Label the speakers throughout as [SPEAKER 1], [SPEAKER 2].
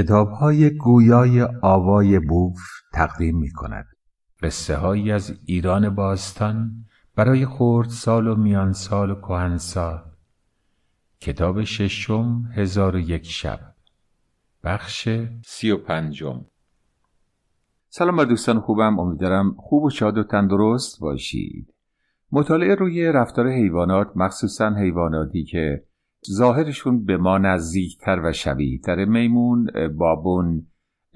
[SPEAKER 1] کتاب های گویای آوای بوف تقدیم می کند. قصه هایی از ایران باستان برای خورد سال و میان سال و کهن سال کتاب ششم هزار و یک شب. بخش سی و پنجم. سلام بر دوستان خوبم. امیدوارم خوب و شاد و تندرست باشید. مطالعه روی رفتار حیوانات مخصوصا حیواناتی که ظاهرشون به ما نزدیکتر و شبیهتر. میمون بابون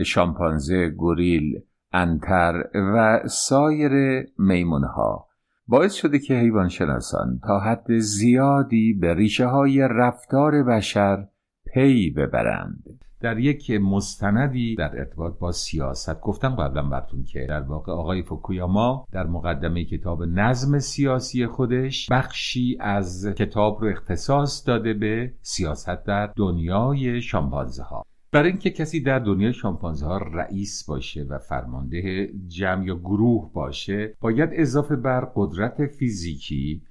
[SPEAKER 1] شامپانزه گوریل انتر و سایر میمونها. باعث شده که حیوان شناسان تا حد زیادی به ریشه های رفتار بشر پی ببرند. در یک مستندی در ارتباط با سیاست گفتم قبلا براتون که در واقع آقای فوکویاما در مقدمه کتاب نظم سیاسی خودش بخشی از کتاب رو اختصاص داده به سیاست در دنیای شامپانزه ها برای اینکه کسی در دنیای شامپانزه ها رئیس باشه و فرمانده جمع یا گروه باشه باید اضافه بر قدرت فیزیکی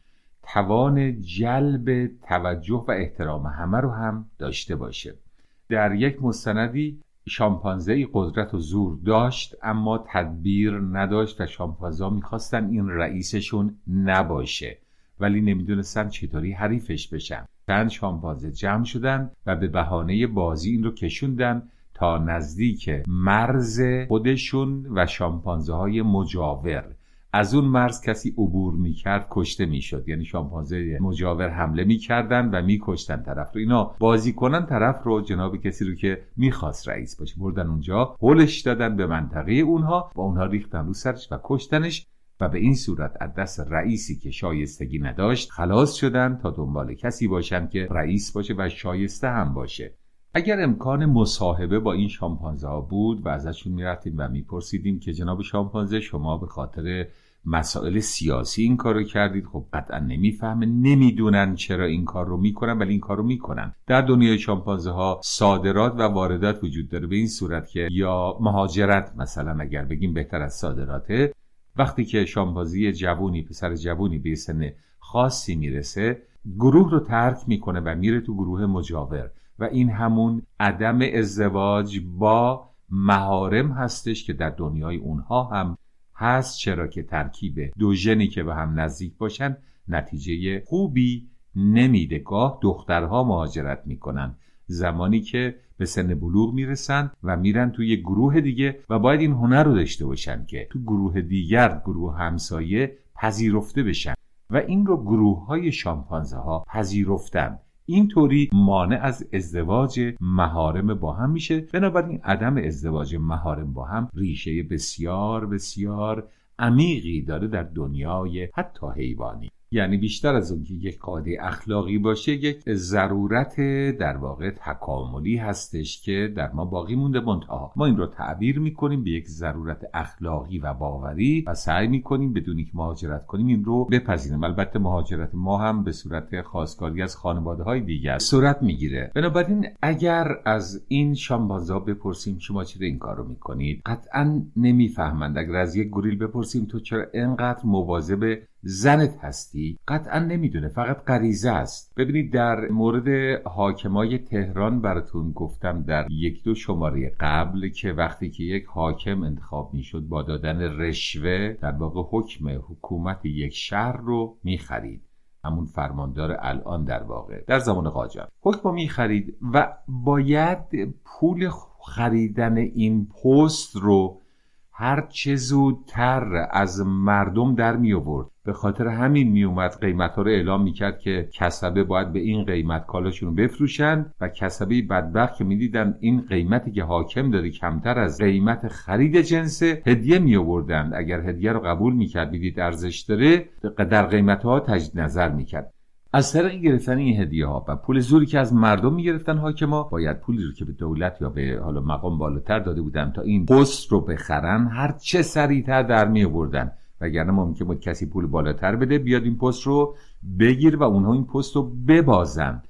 [SPEAKER 1] توان جلب توجه و احترام همه رو هم داشته باشه. در یک مستندی شامپانزه قدرت و زور داشت اما تدبیر نداشت و شامپانزه می‌خواستن این رئیسشون نباشه. ولی نمی‌دونستن چطوری حریفش بشن. چند شامپانزه جمع شدن و به بهانه بازی این رو کشوندن تا نزدیک مرز خودشون و شامپانزه های مجاور. از اون مرز کسی عبور می‌کرد کشته می‌شد. یعنی شامپانزه مجاور حمله می‌کردن و میکشتن طرف رو. اینا بازی کنن طرف رو جناب کسی رو که می‌خواست رئیس باشه. بردن اونجا هلش دادن به منطقه اونها و اونها ریختن رو سرش و کشتنش و به این صورت از دست رئیسی که شایستگی نداشت خلاص شدن تا دنبال کسی باشن که رئیس باشه و شایسته هم باشه. اگر امکان مصاحبه با این شامپانزه ها بود و ازشون می‌رفتیم و میپرسیدیم که جناب شامپانزه شما به خاطر مسائل سیاسی این کار رو کردید؟ خب قطعا نمی‌فهمه نمی‌دونن چرا این کار رو می‌کنن ولی این کار رو می‌کنن. در دنیای شامپانزه ها صادرات و واردات وجود داره به این صورت که یا مهاجرت مثلا اگر بگیم بهتر از صادراته وقتی که شامپانزی جوونی پسر جوونی به سن خاصی می‌رسه گروه رو ترک می‌کنه و میره تو گروه مجاور. و این همون عدم ازدواج با مهارم هستش که در دنیای اونها هم هست چرا که ترکیب دو ژنی که به هم نزدیک باشن نتیجه خوبی نمیده. گاه دخترها مهاجرت می‌کنن. زمانی که به سن بلوغ می‌رسن و میرن توی گروه دیگه و باید این هنر رو داشته باشن که تو گروه دیگر گروه همسایه پذیرفته بشن. و این رو گروه های شامپانزه ها پذیرفتن. اینطوری مانع از ازدواج مهارم با هم میشه. بنابراین عدم ازدواج مهارم با هم ریشه بسیار بسیار عمیقی داره در دنیای حتی حیوانی. یعنی بیشتر از اون که یک قاعده اخلاقی باشه یک ضرورت در واقع تکاملی هستش که در ما باقی مونده منتها. ما این رو تعبیر می‌کنیم به یک ضرورت اخلاقی و باوری و سعی می‌کنیم بدون که مهاجرت کنیم این رو بپذیریم. البته مهاجرت ما هم به صورت خواستگاری از خانواده های دیگر صورت می‌گیره. بنابراین اگر از این شامبازا بپرسیم شما چرا این کار رو می‌کنید؟ قطعا نمی‌فهمند. اگر از یک گوریل بپرسیم تو چرا انقدر مواظب زنت هستی؟ قطعا نمی‌دونه فقط غریزه است. ببینید در مورد حاکمای تهران براتون گفتم در یک دو شماره قبل که وقتی که یک حاکم انتخاب می‌شد با دادن رشوه در واقع حکم حکومت یک شهر رو می‌خرید. همون فرماندار الان در واقع. در زمان قاجار. حکم می‌خرید و باید پول خریدن این پست رو هر چه زودتر از مردم در می آورد به خاطر همین می اومد قیمت ها رو اعلام می کرد که کسبه باید به این قیمت کالاشون رو بفروشن و کسبه بدبخت که می‌دیدن این قیمتی که حاکم داره کمتر از قیمت خرید جنس هدیه می آوردن اگر هدیه رو قبول می کرد می‌دید ارزش داره در قیمت ها تجدید نظر می کرد از طریق گرفتن این هدیه ها و پول زوری که از مردم می‌گرفتن حاکما باید پولی رو که به دولت یا به حالا مقام بالاتر داده بودن تا این پست رو بخرن هر چه سریعتر در می آوردن وگرنه ممکن بود کسی پول بالاتر بده بیاد این پست رو بگیر و اونها این پست رو ببازن.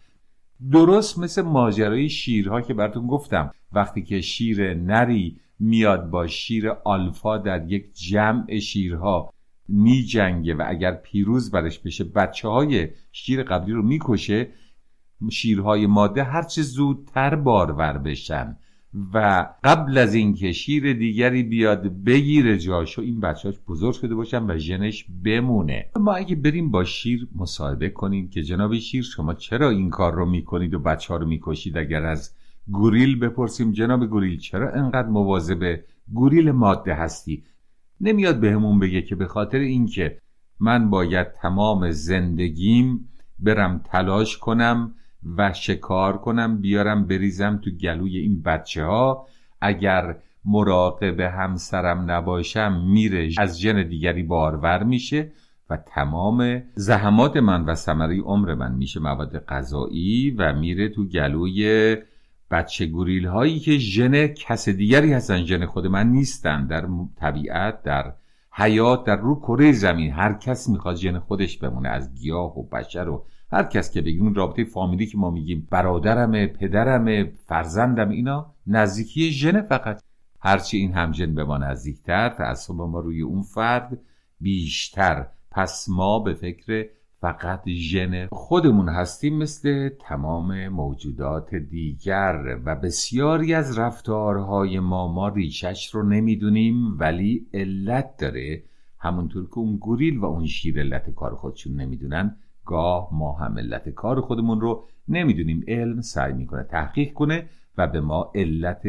[SPEAKER 1] درست مثل ماجرای شیرها که براتون گفتم. وقتی که شیر نری میاد با شیر آلفا در یک جمع شیرها می جنگه و اگر پیروز برش بشه بچه های شیر قبلی رو می‌کشه شیرهای ماده هرچه زودتر بارور بشن. و قبل از اینکه شیر دیگری بیاد بگیره جاشو این بچهاش بزرگ شده باشن و ژنش بمونه. ما اگه بریم با شیر مصاحبه کنیم که جناب شیر شما چرا این کار رو می‌کنید و بچه ها رو می‌کشید اگر از گوریل بپرسیم؟ جناب گوریل چرا انقدر مواظب گوریل ماده هستی؟ نمیاد بهمون بگه که به خاطر اینکه من باید تمام زندگیم برم تلاش کنم و شکار کنم بیارم بریزم تو گلوی این بچه ها اگر مراقب همسرم نباشم میره از جن دیگری بارور میشه و تمام زحمات من و ثمره عمر من میشه مواد غذایی و میره تو گلوی بچه گوریل هایی که ژن کس دیگری هستن ژن خود من نیستن. در طبیعت در حیات در رو کره زمین هر کس می‌خواد ژن خودش بمونه از گیاه و بشر و هر کس که بگیم اون رابطه فامیلی که ما میگیم برادرمه پدرمه فرزندم اینا نزدیکی ژن فقط. هرچی این همجن به ما نزدیکتر تعصب ما روی اون فرد بیشتر. پس ما به فکر فقط ژن خودمون هستیم مثل تمام موجودات دیگر. و بسیاری از رفتارهای ما ما ریشش رو نمی‌دونیم ولی علت داره. همونطور که اون گوریل و اون شیر علت کار خودشون نمی‌دونن گاه ما هم علت کار خودمون رو نمی‌دونیم. علم سعی می‌کنه تحقیق کنه و به ما علت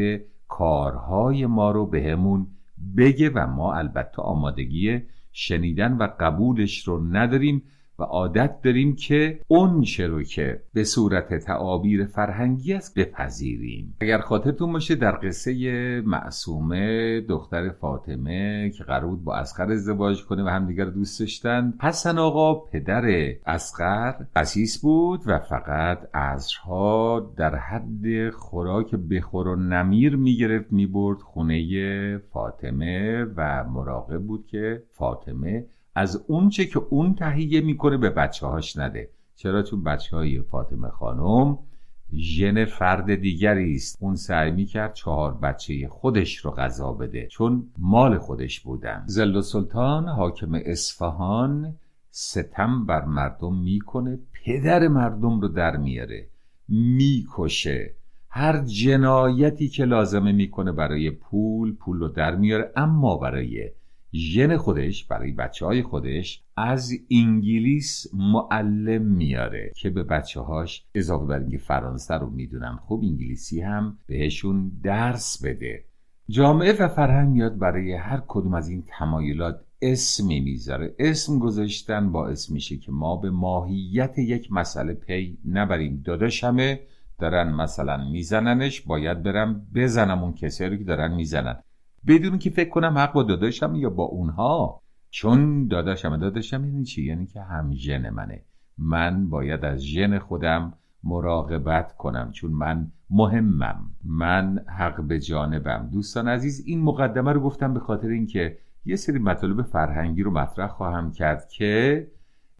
[SPEAKER 1] کارهای ما رو بهمون بگه و ما البته آمادگی شنیدن و قبولش رو نداریم. و عادت داریم که اون رو که به صورت تعابیر فرهنگی است بپذیریم. اگر خاطرتون باشه در قصه معصومه دختر فاطمه که قرار بود با اسقر ازدواج کنه و همدیگر دوست داشتن حسن آقا پدر اسقر قسیس بود و فقط عصرها در حد خوراک بخور و نمیر می‌گرفت می‌برد خونه فاطمه و مراقب بود که فاطمه از اونچه که اون تهیه می‌کنه به بچه هاش نده. چرا؟ چون بچه های فاطمه خانم ژن فرد دیگری است. اون سعی می‌کرد چهار بچه خودش رو غذا بده. چون مال خودش بودن. زل سلطان حاکم اصفهان ستم بر مردم می‌کنه. پدر مردم رو در میاره. می‌کشه. هر جنایتی که لازمه می‌کنه برای پول پول رو در میاره. اما برای ژن خودش برای بچه های خودش از انگلیس معلم میاره که به بچه هاش اضافه بر اینکه فرانسه رو می‌دونن. خوب انگلیسی هم بهشون درس بده. جامعه و فرهنگ میاد برای هر کدوم از این تمایلات اسمی می‌ذاره اسم گذاشتن باعث میشه که ما به ماهیت یک مسئله پی نبریم. داداشمه دارن مثلا میزننش باید برم بزنم اون کسی که دارن می‌زنن. بدون که فکر کنم حق با داداشم یا با اونها. چون داداشم داداشم یعنی چی؟ یعنی که هم ژن منه. من باید از ژن خودم مراقبت کنم چون من مهمم. من حق به جانبم. دوستان عزیز این مقدمه رو گفتم به خاطر اینکه یه سری مطالب فرهنگی رو مطرح خواهم کرد که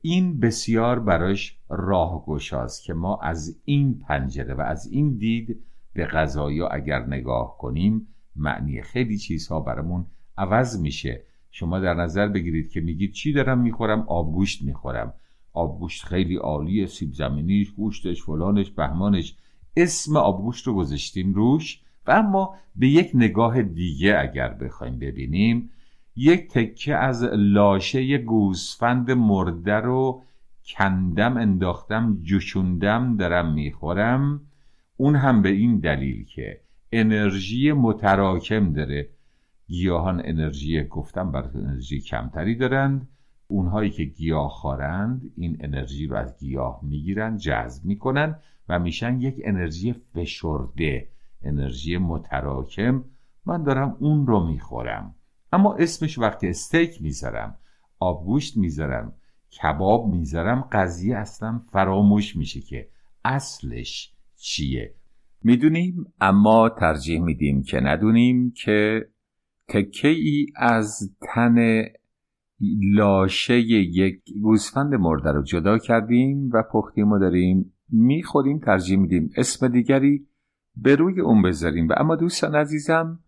[SPEAKER 1] این بسیار براش راهگشاست که ما از این پنجره و از این دید به غذایا اگر نگاه کنیم معنی خیلی چیزها برامون عوض میشه. شما در نظر بگیرید که میگید چی دارم می‌خورم؟ آبگوشت می‌خورم. آبگوشت خیلی عالیه سیب زمینیش گوشتش فلانش بهمانش. اسم آبگوشت رو گذاشتیم روش و اما به یک نگاه دیگه اگر بخوایم ببینیم یک تکه از لاشه گوسفند مرده رو کندم انداختم جوشوندم دارم می‌خورم. اون هم به این دلیل که انرژی متراکم داره. گیاهان انرژی گفتم بر انرژی کمتری دارند. اونهایی که گیاه خارند این انرژی رو از گیاه می‌گیرن جذب می‌کنن و میشن یک انرژی فشرده انرژی متراکم. من دارم اون رو می‌خورم. اما اسمش وقتی استیک می‌ذارم آبگوشت می‌ذارم کباب می‌ذارم قضیه اصلا فراموش میشه که اصلش چیه. می‌دونیم اما ترجیح میدیم که ندونیم که تکه ای از تن لاشه یک گوسفند مرده رو جدا کردیم و پختیم و داریم می‌خوریم ترجیح میدیم اسم دیگری به روی اون بذاریم. و اما دوستان عزیزم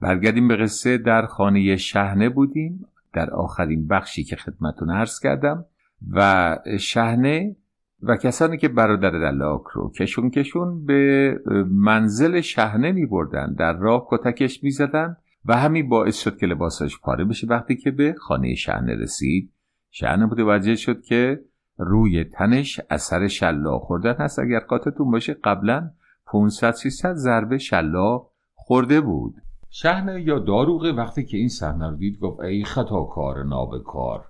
[SPEAKER 1] برگردیم به قصه در خانه شهنه بودیم. در آخرین بخشی که خدمتون عرض کردم و شهنه و کسانی که برادر دلاک رو کشون کشون به منزل شهنه می بردن در راه کتکش می زدن و همین باعث شد که لباسش پاره بشه. وقتی که به خانه شهنه رسید شهنه متوجه شد که روی تنش اثر شلاق خوردن هست. اگر قاطتون باشه قبلا 500 300 ضربه شلاق خورده بود. شهنه یا داروغه؟ وقتی که این صحنه رو دید گفت ای خطا کار نابکار.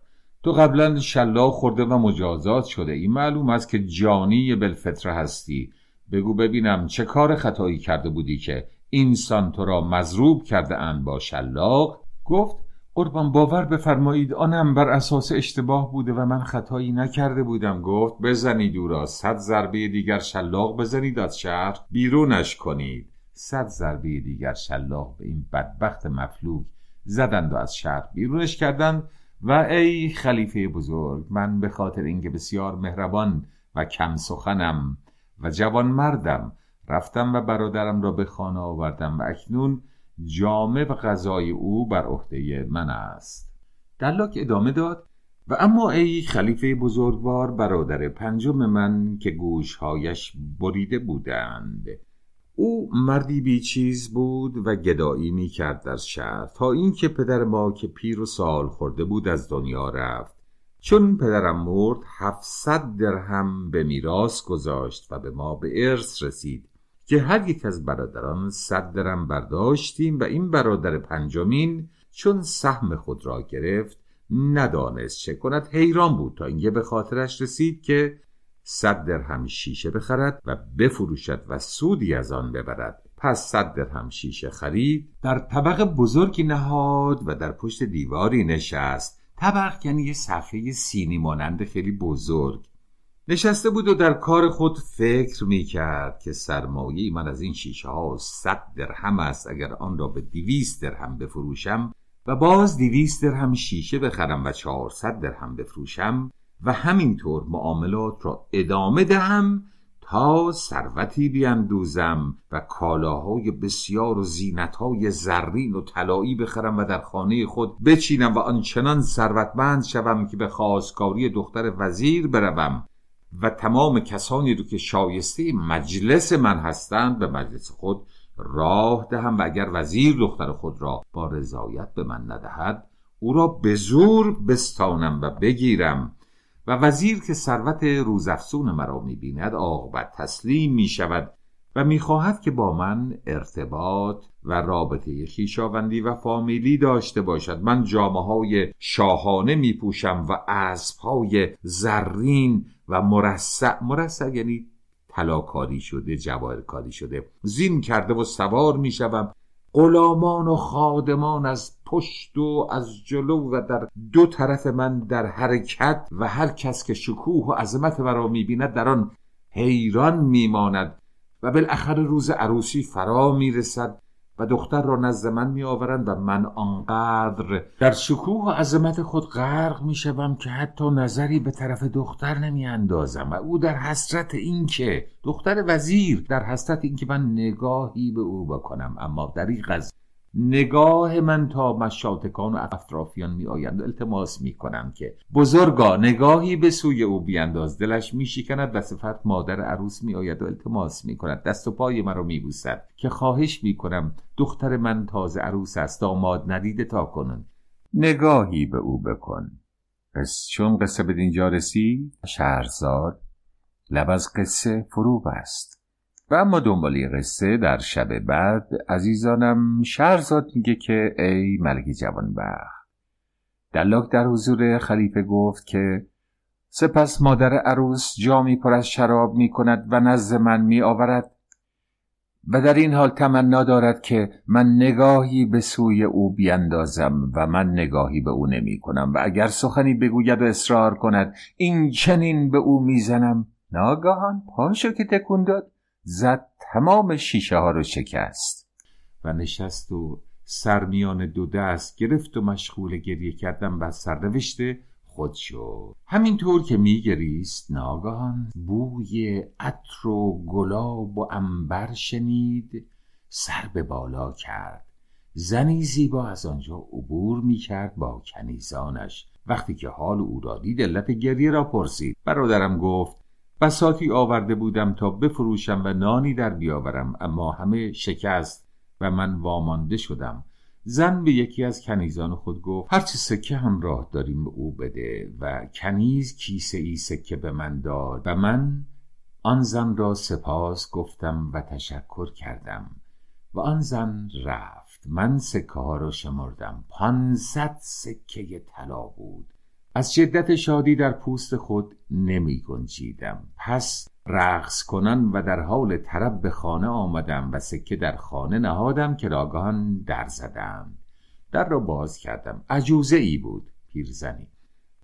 [SPEAKER 1] تو قبلا شلاق خورده و مجازات شده. این معلوم است که جانی بلفتره هستی. بگو ببینم چه کار خطایی کرده بودی که اینسان تو را مضروب کرده اند با شلاق؟ گفت قربان باور بفرمایید آنم بر اساس اشتباه بوده و من خطایی نکرده بودم. گفت بزنید او را. صد ضربه دیگر شلاق بزنید از شهر بیرونش کنید. صد ضربه دیگر شلاق به این بدبخت مفلوک زدند و از شهر بیرونش کردند. و ای خلیفه بزرگ من به خاطر اینکه بسیار مهربان و کم سخنم و جوان مردم رفتم و برادرم را به خانه آوردم و اکنون جامه و غذای او بر عهده من است. دلاک ادامه داد و اما ای خلیفه بزرگوار برادر پنجم من که گوشهایش بریده بودند. او مردی بیچیز بود و گدایی می کرد در شهر تا اینکه پدر ما که پیر و سال خورده بود از دنیا رفت. چون پدرم مرد هفتصد درهم به میراث گذاشت و به ما به ارث رسید که هر یک از برادران صد درم برداشتیم و این برادر پنجمین چون سهم خود را گرفت ندانست چه کند. حیران بود تا اینکه به خاطرش رسید که صد درهم شیشه بخرد و بفروشد و سودی از آن ببرد. پس صد درهم شیشه خرید در طبق بزرگی نهاد و در پشت دیواری نشست. طبق یعنی یه صفحه سینی مانند خیلی بزرگ. نشسته بود و در کار خود فکر می کرد که سرمایه من از این شیشه ها صد درهم است. اگر آن را به دیویست درهم بفروشم و باز دیویست درهم شیشه بخرم و چهارصد درهم بفروشم و همینطور معاملات را ادامه دهم تا ثروتی بیندوزم و کالاهای بسیار و زینتهای زرین و طلایی بخرم و در خانه خود بچینم و آنچنان ثروتمند شوم که به خواستگاری دختر وزیر بروم و تمام کسانی رو که شایسته مجلس من هستند به مجلس خود راه دهم و اگر وزیر دختر خود را با رضایت به من ندهد او را به زور بستانم و بگیرم. و وزیر که ثروت روزافزون مرا می‌بیند عاقبت تسلیم می‌شود و می‌خواهد که با من ارتباط و رابطه خیشاوندی و فامیلی داشته باشد. من جامعه های شاهانه میپوشم و اسب های زرین و مرسع مرسع یعنی طلاکاری شده جواهرکاری شده زین کرده و سوار می‌شوم. غلامان و خادمان از پشت و از جلو و در دو طرف من در حرکت و هر کس که شکوه و عظمت مرا می‌بیند در آن حیران میماند و بالاخره روز عروسی فرا می‌رسد و دختر را نزد من می آورند و من آنقدر در شکوه و عظمت خود غرق می شوم که حتی نظری به طرف دختر نمی اندازم و او در حسرت اینکه دختر وزیر در حسرت اینکه من نگاهی به او بکنم اما دریغ از نگاه من تا مشاتکان و اطرافیان می آیند. التماس می کنم که بزرگا نگاهی به سوی او بیانداز دلش می شکند و صفت مادر عروس می آید و التماس می کند. دست و پای مرا می بوسد که خواهش می کنم دختر من تازه عروس است. داماد ندیده تا کنن نگاهی به او بکن. پس چون قصه به دینجا رسید شهرزاد لب از قصه فرو بست. و اما دنبالی قصه در شب بعد. عزیزانم شهرزاد میگه که ای ملک جوانبخت. دلاک در حضور خلیفه گفت که سپس مادر عروس جامی پر از شراب می کند و نزد من می آورد و در این حال تمنا دارد که من نگاهی به سوی او بیندازم و من نگاهی به او نمی کنم و اگر سخنی بگوید و اصرار کند این چنین به او می‌زنم. ناگاهان پاشو که تکون داد. زد تمام شیشه ها رو شکست. و نشست و سرمیان دو دست گرفت و مشغول گریه کردن و سرنوشته خود شد. همینطور که میگریست ناگهان بوی عطر و گلاب و انبر شنید سر به بالا کرد. زنی زیبا از آنجا عبور می‌کرد با کنیزانش. وقتی که حال او را دید علت گریه را پرسید. برادرم گفت بساتی آورده بودم تا بفروشم و نانی در بیاورم اما همه شکست و من وامانده شدم. زن به یکی از کنیزان خود گفت هرچه سکه همراه داریم به او بده و کنیز کیسه ای سکه به من داد و من آن زن را سپاس گفتم و تشکر کردم. و آن زن رفت. من سکه ها را شمردم. پانصد سکه طلا بود. از شدت شادی در پوست خود نمی گنجیدم. پس رقص کنان و در حال طرب به خانه آمدم و سکه در خانه نهادم که راگان در زدم در را باز کردم. عجوزه ای بود پیرزنی.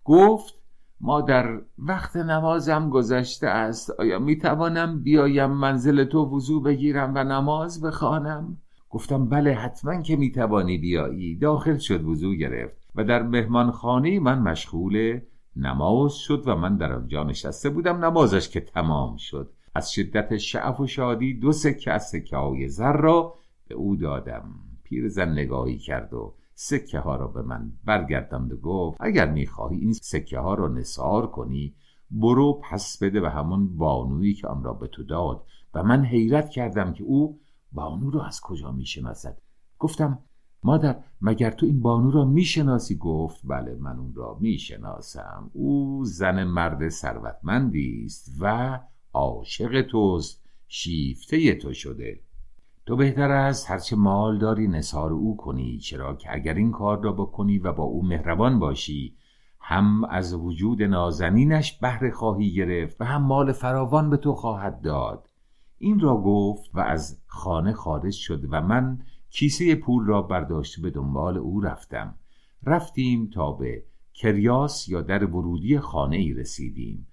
[SPEAKER 1] گفت مادر وقت نمازم گذشته است. آیا می توانم بیایم منزل تو وضوع بگیرم و نماز بخوانم؟ گفتم بله حتما که می توانی بیایی. داخل شد وضوع گرفت. و در مهمانخانه من مشغول نماز شد و من در آنجا نشسته بودم. نمازش که تمام شد. از شدت شعف و شادی دو سکه از سکه های زر را به او دادم. پیرزن نگاهی کرد و سکه ها را به من برگرداند و گفت اگر می‌خواهی این سکه ها را نصار کنی برو پس بده به همون بانویی که آن را به تو داد. و من حیرت کردم که او بانو را از کجا می‌شناسد گفتم مادر مگر تو این بانو را می‌شناسی؟ گفت بله من اون را می‌شناسم. او زن مرد ثروتمندی است و عاشق توست. شیفته تو شده. تو بهتر است هرچه مال داری نصار او کنی. چرا که اگر این کار را بکنی و با او مهربان باشی هم از وجود نازنینش بهره خواهی گرفت و هم مال فراوان به تو خواهد داد. این را گفت و از خانه خارج شد و من کیسه پول را برداشته به دنبال او رفتم. رفتیم تا به کریاس یا در ورودی خانه ای رسیدیم.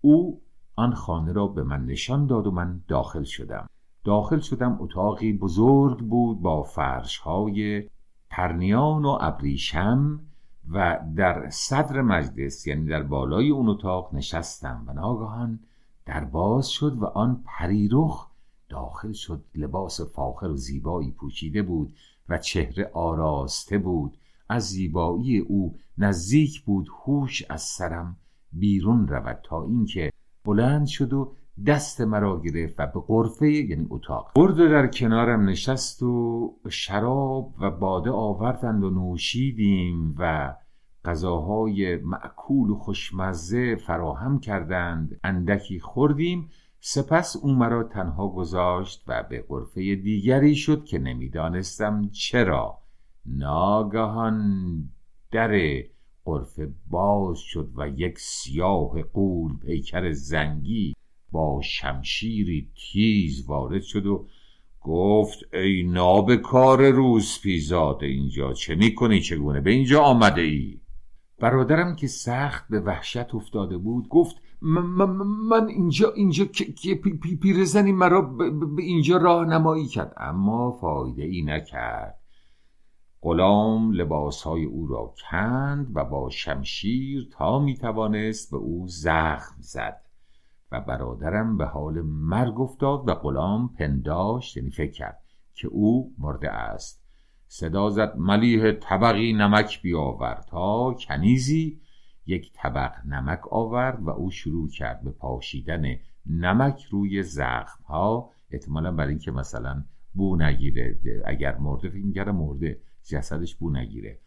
[SPEAKER 1] او آن خانه را به من نشان داد و من داخل شدم. داخل شدم اتاقی بزرگ بود با فرش های پرنیان و ابریشم و در صدر مجلس یعنی در بالای اون اتاق نشستم. و ناگهان در باز شد و آن پریرخ داخل شد لباس فاخر و زیبایی پوشیده بود و چهره آراسته بود. از زیبایی او نزدیک بود هوش از سرم بیرون رود تا اینکه بلند شد و دست مرا گرفت و به قرفه یعنی اتاق برد در کنارم نشست و شراب و باده آوردند و نوشیدیم و غذاهای معکول و خوشمزه فراهم کردند. اندکی خوردیم سپس او مرا تنها گذاشت و به قرفه دیگری شد که نمی‌دانستم چرا. ناگهان در قرفه باز شد و یک سیاه قول پیکر زنگی با شمشیری تیز وارد شد و گفت ای نابکار روز پیزاده اینجا چه می‌کنی؟ چگونه به اینجا آمده ای؟ برادرم که سخت به وحشت افتاده بود گفت من اینجا اینجا که پیرزنی مرا به اینجا راهنمایی کرد. اما فایده ای نکرد. غلام لباسهای او را کند و با شمشیر تا می توانست به او زخم زد و برادرم به حال مرگ افتاد و غلام پنداشت یعنی فکر کرد که او مرده است. صدا زد ملیح طبقی نمک بیاور تا کنیزی یک طبق نمک آورد و او شروع کرد به پاشیدن نمک روی زخم ها احتمالا برای اینکه مثلا بو نگیره اگر مرده فکر مرده جسدش بو نگیره.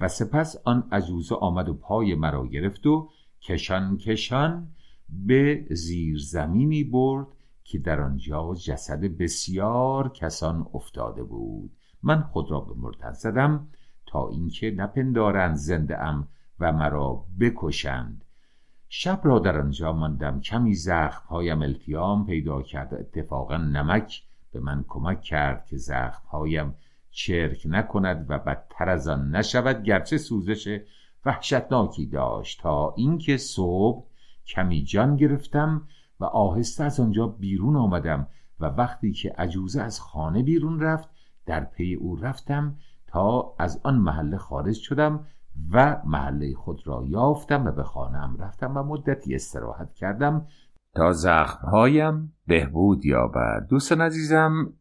[SPEAKER 1] و سپس آن عجوزه آمد و پای مرا گرفت و کشان کشان به زیر زمینی برد که در آنجا جسد بسیار کسان افتاده بود. من خود را به مرتد زدم تا اینکه نپندارند زنده ام و مرا بکشند. شب را در آنجا ماندم. کمی زخمهایم التیام پیدا کرد. اتفاقا نمک به من کمک کرد که زخمهایم چرک نکند و بدتر از آن نشود. گرچه سوزش وحشتناکی داشت. تا اینکه صبح کمی جان گرفتم و آهسته از آنجا بیرون آمدم و وقتی که عجوزه از خانه بیرون رفت در پی او رفتم تا از آن محله خارج شدم و محله خود را یافتم و به خانم رفتم و مدتی استراحت کردم تا زخمهایم بهبود یابد. دوستان عزیزم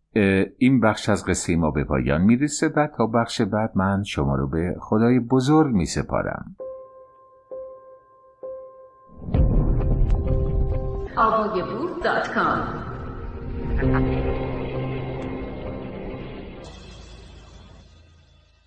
[SPEAKER 1] این بخش از قصه ما به پایان می‌رسه و تا بخش بعد من شما رو به خدای بزرگ می سپارم